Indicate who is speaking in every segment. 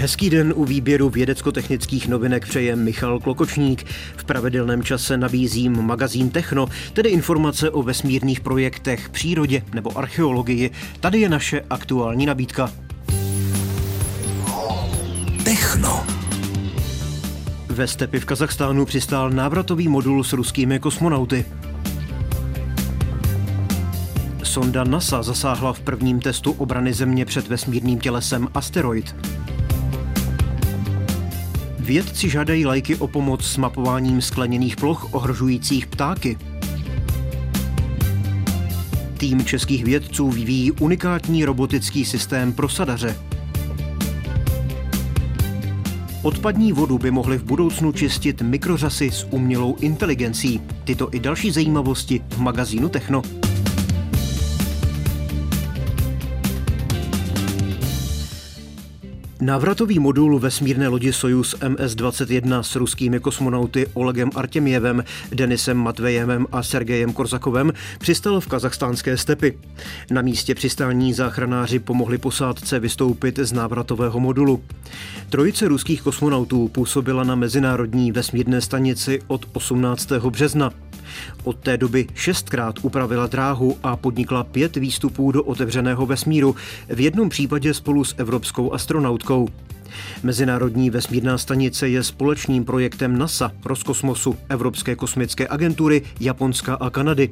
Speaker 1: Hezký den u výběru vědecko-technických novinek přeje Michal Klokočník. V pravidelném čase nabízím magazín Techno, tedy informace o vesmírných projektech, přírodě nebo archeologii. Tady je naše aktuální nabídka. Techno. Ve stepy v Kazachstánu přistál návratový modul s ruskými kosmonauty. Sonda NASA zasáhla v prvním testu obrany Země před vesmírným tělesem asteroid. Vědci žádají lajky o pomoc s mapováním skleněných ploch ohrožujících ptáky. Tým českých vědců vyvíjí unikátní robotický systém pro sadaře. Odpadní vodu by mohly v budoucnu čistit mikrořasy s umělou inteligencí. Tyto i další zajímavosti v magazínu Techno. Návratový modul vesmírné lodi Sojus MS-21 s ruskými kosmonauty Olegem Artemjevem, Denisem Matvejevem a Sergejem Korzakovem přistal v kazachstánské stepy. Na místě přistání záchranáři pomohli posádce vystoupit z návratového modulu. Trojice ruských kosmonautů působila na Mezinárodní vesmírné stanici od 18. března. Od té doby šestkrát upravila dráhu a podnikla pět výstupů do otevřeného vesmíru, v jednom případě spolu s evropskou astronautkou. Mezinárodní vesmírná stanice je společným projektem NASA, Roskosmosu, Evropské kosmické agentury, Japonska a Kanady.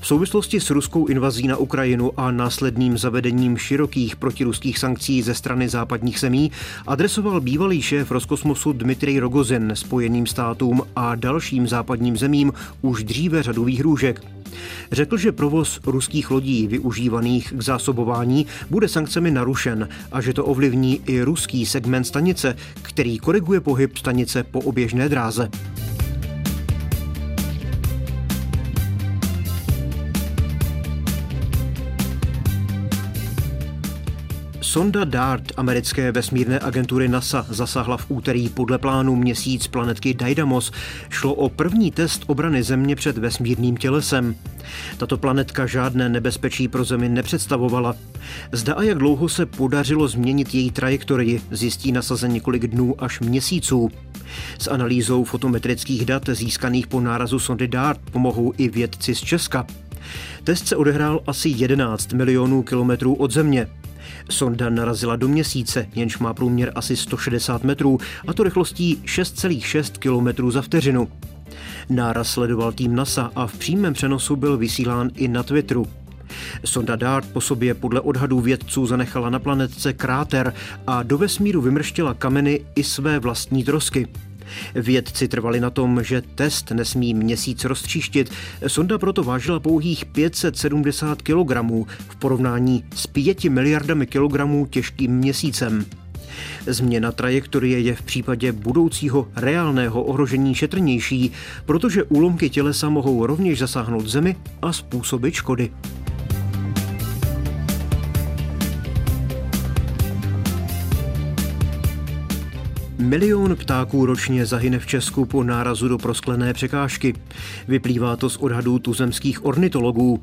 Speaker 1: V souvislosti s ruskou invazí na Ukrajinu a následným zavedením širokých protiruských sankcí ze strany západních zemí adresoval bývalý šéf Roskosmosu Dmitrij Rogozin Spojeným státům a dalším západním zemím už dříve řadu výhrůžek. Řekl, že provoz ruských lodí využívaných k zásobování bude sankcemi narušen a že to ovlivní i ruský segment stanice, který koriguje pohyb stanice po oběžné dráze. Sonda DART americké vesmírné agentury NASA zasáhla v úterý podle plánu měsíc planetky Didymos. Šlo o první test obrany Země před vesmírným tělesem. Tato planetka žádné nebezpečí pro Zemi nepředstavovala. Zda a jak dlouho se podařilo změnit její trajektorii, zjistí NASA za několik dnů až měsíců. S analýzou fotometrických dat získaných po nárazu sondy DART pomohou i vědci z Česka. Test se odehrál asi 11 milionů kilometrů od Země. Sonda narazila do měsíce, jenž má průměr asi 160 metrů, a to rychlostí 6,6 km za vteřinu. Náraz sledoval tým NASA a v přímém přenosu byl vysílán i na Twitteru. Sonda DART po sobě podle odhadů vědců zanechala na planetce kráter a do vesmíru vymrštila kameny i své vlastní trosky. Vědci trvali na tom, že test nesmí měsíc roztříštit. Sonda proto vážila pouhých 570 kg v porovnání s 5 miliardami kilogramů těžkým měsícem. Změna trajektorie je v případě budoucího reálného ohrožení šetrnější, protože úlomky tělesa mohou rovněž zasáhnout Zemi a způsobit škody. Milion ptáků ročně zahyne v Česku po nárazu do prosklené překážky. Vyplývá to z odhadů tuzemských ornitologů.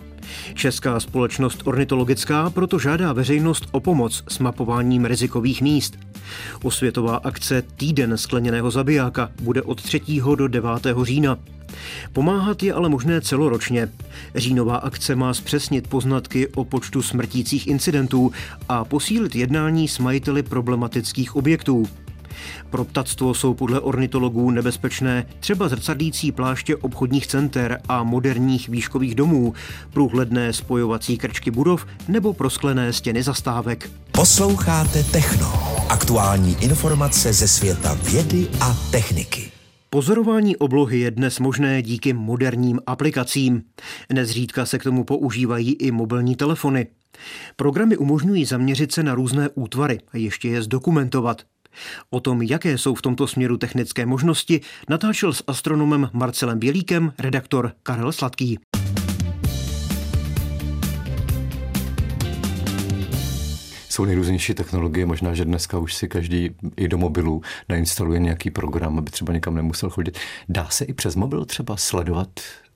Speaker 1: Česká společnost ornitologická proto žádá veřejnost o pomoc s mapováním rizikových míst. Osvětová akce Týden skleněného zabijáka bude od 3. do 9. října. Pomáhat je ale možné celoročně. Říjnová akce má zpřesnit poznatky o počtu smrtících incidentů a posílit jednání s majiteli problematických objektů. Pro ptactvo jsou podle ornitologů nebezpečné třeba zrcadlící pláště obchodních center a moderních výškových domů, průhledné spojovací krčky budov nebo prosklené stěny zastávek.
Speaker 2: Posloucháte Techno. Aktuální informace ze světa vědy a techniky.
Speaker 1: Pozorování oblohy je dnes možné díky moderním aplikacím. Nezřídka se k tomu používají i mobilní telefony. Programy umožňují zaměřit se na různé útvary a ještě je zdokumentovat. O tom, jaké jsou v tomto směru technické možnosti, natáčel s astronomem Marcelem Bělíkem redaktor Karel Sladký.
Speaker 3: jsou nejrůznější technologie. Možná, že dneska už si každý i do mobilu nainstaluje nějaký program, aby třeba někam nemusel chodit. Dá se i přes mobil třeba sledovat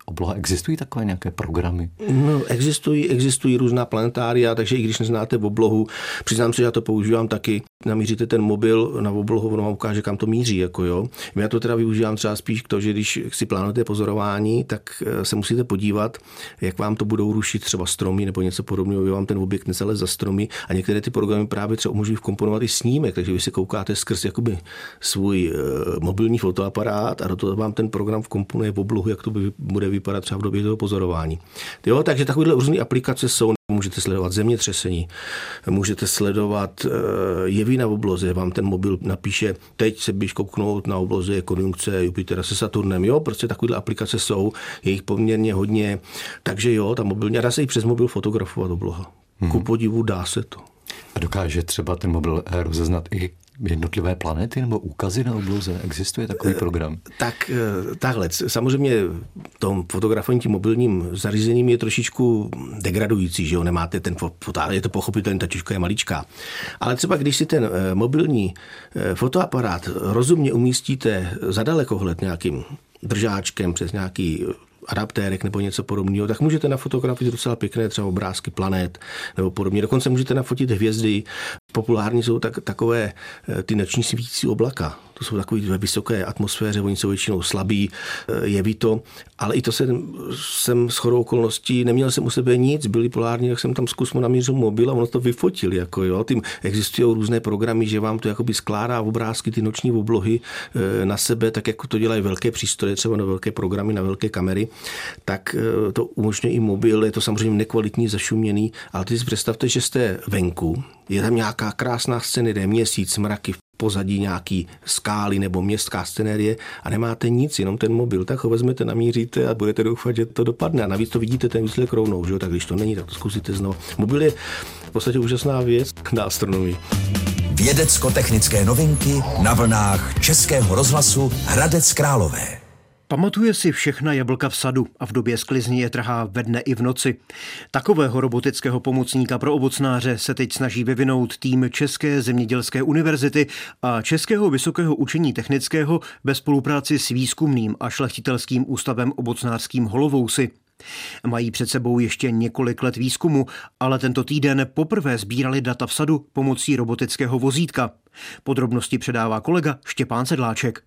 Speaker 3: obloha. Existují takové nějaké programy?
Speaker 4: No, existují, existují různá planetária, takže i když neznáte oblohu, přiznám se, že já to používám taky, namíříte ten mobil na oblohu, ono vám ukáže, kam to míří. Jako jo. Já to teda využívám třeba spíš k to, že když si plánujete pozorování, tak eh, se musíte podívat, jak vám to budou rušit třeba stromy nebo něco podobného, aby vám ten objekt nezale za stromy. A některé ty programy právě třeba umožňují vkomponovat i snímek, takže vy si koukáte skrz jakoby svůj e, mobilní fotoaparát a do toho vám ten program vkomponuje v oblohu, jak to bude vypadat třeba v době toho pozorování. Jo, takže takovéhle různé aplikace jsou. Můžete sledovat zemětřesení, můžete sledovat eh, jevy na obloze, vám ten mobil napíše, teď se běž kouknout na obloze konjunkce Jupitera se Saturnem, jo, prostě takovéhle aplikace jsou, je jich poměrně hodně, takže jo, ta mobilní, a dá se i přes mobil fotografovat obloha. Hmm. Ku podivu dá se to.
Speaker 3: A dokáže třeba ten mobil rozeznat i jednotlivé planety nebo úkazy na obloze? Existuje takový eh, program?
Speaker 4: Tak eh, takhle. Samozřejmě tom fotografování tím mobilním zařízením je trošičku degradující, že jo, nemáte ten fotograf, je to pochopitelně, ta čiška je maličká. Ale třeba když si ten eh, mobilní fotoaparát rozumně umístíte za dalekohled nějakým držáčkem přes nějaký adaptérek nebo něco podobného, tak můžete nafotografovat docela pěkné třeba obrázky planet nebo podobně. Dokonce můžete nafotit hvězdy. Populární jsou tak, takové eh, ty noční svítící oblaka. To jsou takové ve vysoké atmosféře, oni jsou většinou slabí, eh, jeví to, ale i to jsem, jsem s chodou okolností, neměl jsem u sebe nic, byli polární, jak jsem tam zkusmo namířil mobil a ono to vyfotil. Jako jo. Tím existují různé programy, že vám to jakoby skládá obrázky, ty noční oblohy eh, na sebe, tak jako to dělají velké přístroje, třeba na velké programy, na velké kamery, tak eh, to umožňuje i mobil, je to samozřejmě nekvalitní, zašuměný, ale teď si představte, že jste venku, je tam nějaká krásná scénie, měsíc, mraky, pozadí nějaký skály nebo městská scenérie a nemáte nic, jenom ten mobil, tak ho vezmete, namíříte a budete doufat, že to dopadne. A navíc to vidíte ten výsledek rovnou, že? tak když to není, tak to zkusíte znovu. Mobil je v podstatě úžasná věc na astronomii.
Speaker 2: Vědecko-technické novinky na vlnách Českého rozhlasu Hradec Králové.
Speaker 1: Pamatuje si všechna jablka v sadu a v době sklizní je trhá ve dne i v noci. Takového robotického pomocníka pro ovocnáře se teď snaží vyvinout tým České zemědělské univerzity a Českého vysokého učení technického ve spolupráci s výzkumným a šlechtitelským ústavem ovocnářským Holovousy. Mají před sebou ještě několik let výzkumu, ale tento týden poprvé sbírali data v sadu pomocí robotického vozítka. Podrobnosti předává kolega Štěpán Sedláček.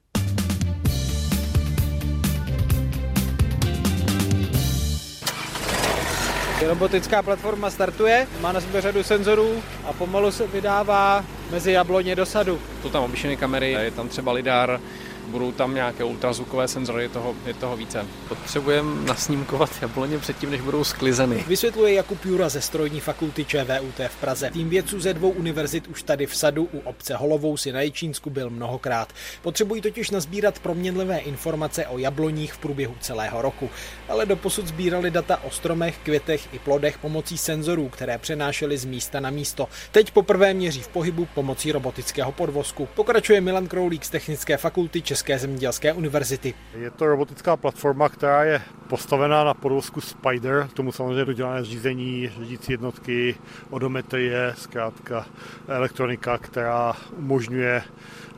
Speaker 5: Robotická platforma startuje, má na sobě řadu senzorů a pomalu se vydává mezi jabloně do sadu.
Speaker 6: Jsou tam obyčejné kamery, je tam třeba lidar, budou tam nějaké ultrazvukové senzory, je toho, je toho více. Potřebujeme nasnímkovat jabloně předtím, než budou sklizeny.
Speaker 5: Vysvětluje Jakub Jura ze strojní fakulty ČVUT v Praze. Tým vědců ze dvou univerzit už tady v sadu u obce Holovou si na Ječínsku byl mnohokrát. Potřebují totiž nazbírat proměnlivé informace o jabloních v průběhu celého roku. Ale doposud sbírali data o stromech, květech i plodech pomocí senzorů, které přenášely z místa na místo. Teď poprvé měří v pohybu pomocí robotického podvozku. Pokračuje Milan Kroulík z Technické fakulty České České zemědělské univerzity.
Speaker 7: Je to robotická platforma, která je postavená na podvozku Spider, tomu samozřejmě dodělané zřízení, řídící jednotky, odometrie, zkrátka elektronika, která umožňuje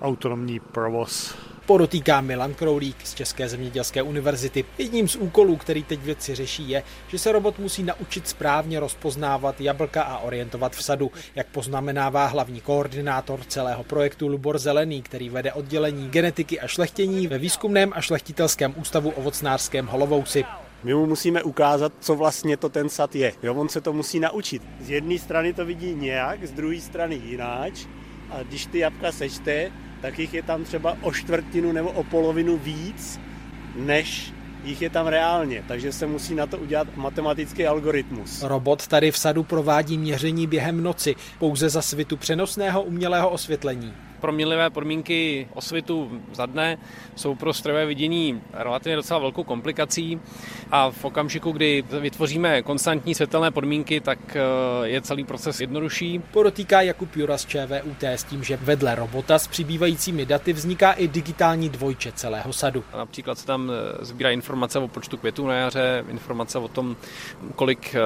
Speaker 7: autonomní provoz
Speaker 5: Podotýká Milan Kroulík z České zemědělské univerzity. Jedním z úkolů, který teď věci řeší, je, že se robot musí naučit správně rozpoznávat jablka a orientovat v sadu, jak poznamenává hlavní koordinátor celého projektu Lubor Zelený, který vede oddělení genetiky a šlechtění ve výzkumném a šlechtitelském ústavu ovocnářském Holovousi.
Speaker 8: My mu musíme ukázat, co vlastně to ten sad je. Jo, on se to musí naučit. Z jedné strany to vidí nějak, z druhé strany jináč. A když ty jabka sečte, tak jich je tam třeba o čtvrtinu nebo o polovinu víc, než jich je tam reálně, takže se musí na to udělat matematický algoritmus.
Speaker 5: Robot tady v sadu provádí měření během noci, pouze za svitu přenosného umělého osvětlení
Speaker 6: proměnlivé podmínky osvitu za dne jsou pro strojové vidění relativně docela velkou komplikací a v okamžiku, kdy vytvoříme konstantní světelné podmínky, tak eh, je celý proces jednodušší.
Speaker 5: Podotýká Jakub Jura z ČVUT s tím, že vedle robota s přibývajícími daty vzniká i digitální dvojče celého sadu.
Speaker 6: Například se tam eh, sbírá informace o počtu květů na jaře, informace o tom, kolik eh,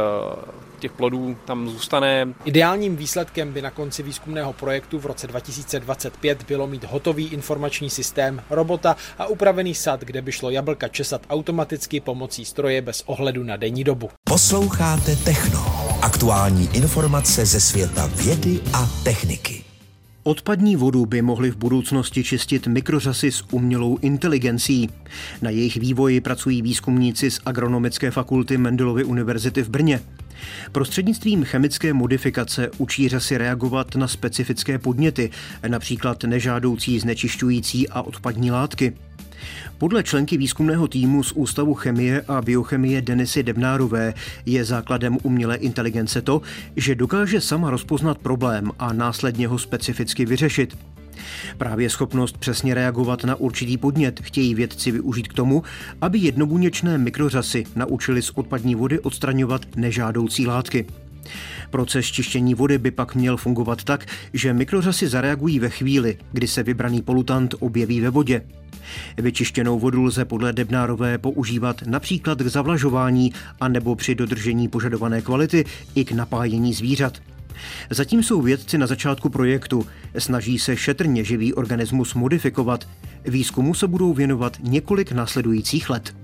Speaker 6: těch plodů tam zůstane.
Speaker 5: Ideálním výsledkem by na konci výzkumného projektu v roce 2025 bylo mít hotový informační systém, robota a upravený sad, kde by šlo jablka česat automaticky pomocí stroje bez ohledu na denní dobu.
Speaker 2: Posloucháte Techno. Aktuální informace ze světa vědy a techniky.
Speaker 1: Odpadní vodu by mohly v budoucnosti čistit mikrořasy s umělou inteligencí. Na jejich vývoji pracují výzkumníci z Agronomické fakulty Mendelovy univerzity v Brně. Prostřednictvím chemické modifikace učí řasy reagovat na specifické podněty, například nežádoucí znečišťující a odpadní látky. Podle členky výzkumného týmu z Ústavu chemie a biochemie Denisy Debnárové je základem umělé inteligence to, že dokáže sama rozpoznat problém a následně ho specificky vyřešit. Právě schopnost přesně reagovat na určitý podnět chtějí vědci využít k tomu, aby jednobuněčné mikrořasy naučili z odpadní vody odstraňovat nežádoucí látky. Proces čištění vody by pak měl fungovat tak, že mikrořasy zareagují ve chvíli, kdy se vybraný polutant objeví ve vodě. Vyčištěnou vodu lze podle Debnárové používat například k zavlažování a nebo při dodržení požadované kvality i k napájení zvířat. Zatím jsou vědci na začátku projektu. Snaží se šetrně živý organismus modifikovat. Výzkumu se budou věnovat několik následujících let.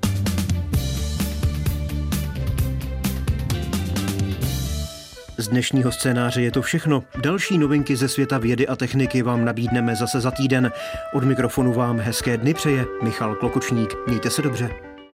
Speaker 1: Z dnešního scénáře je to všechno. Další novinky ze světa vědy a techniky vám nabídneme zase za týden. Od mikrofonu vám hezké dny přeje Michal Klokočník. Mějte se dobře.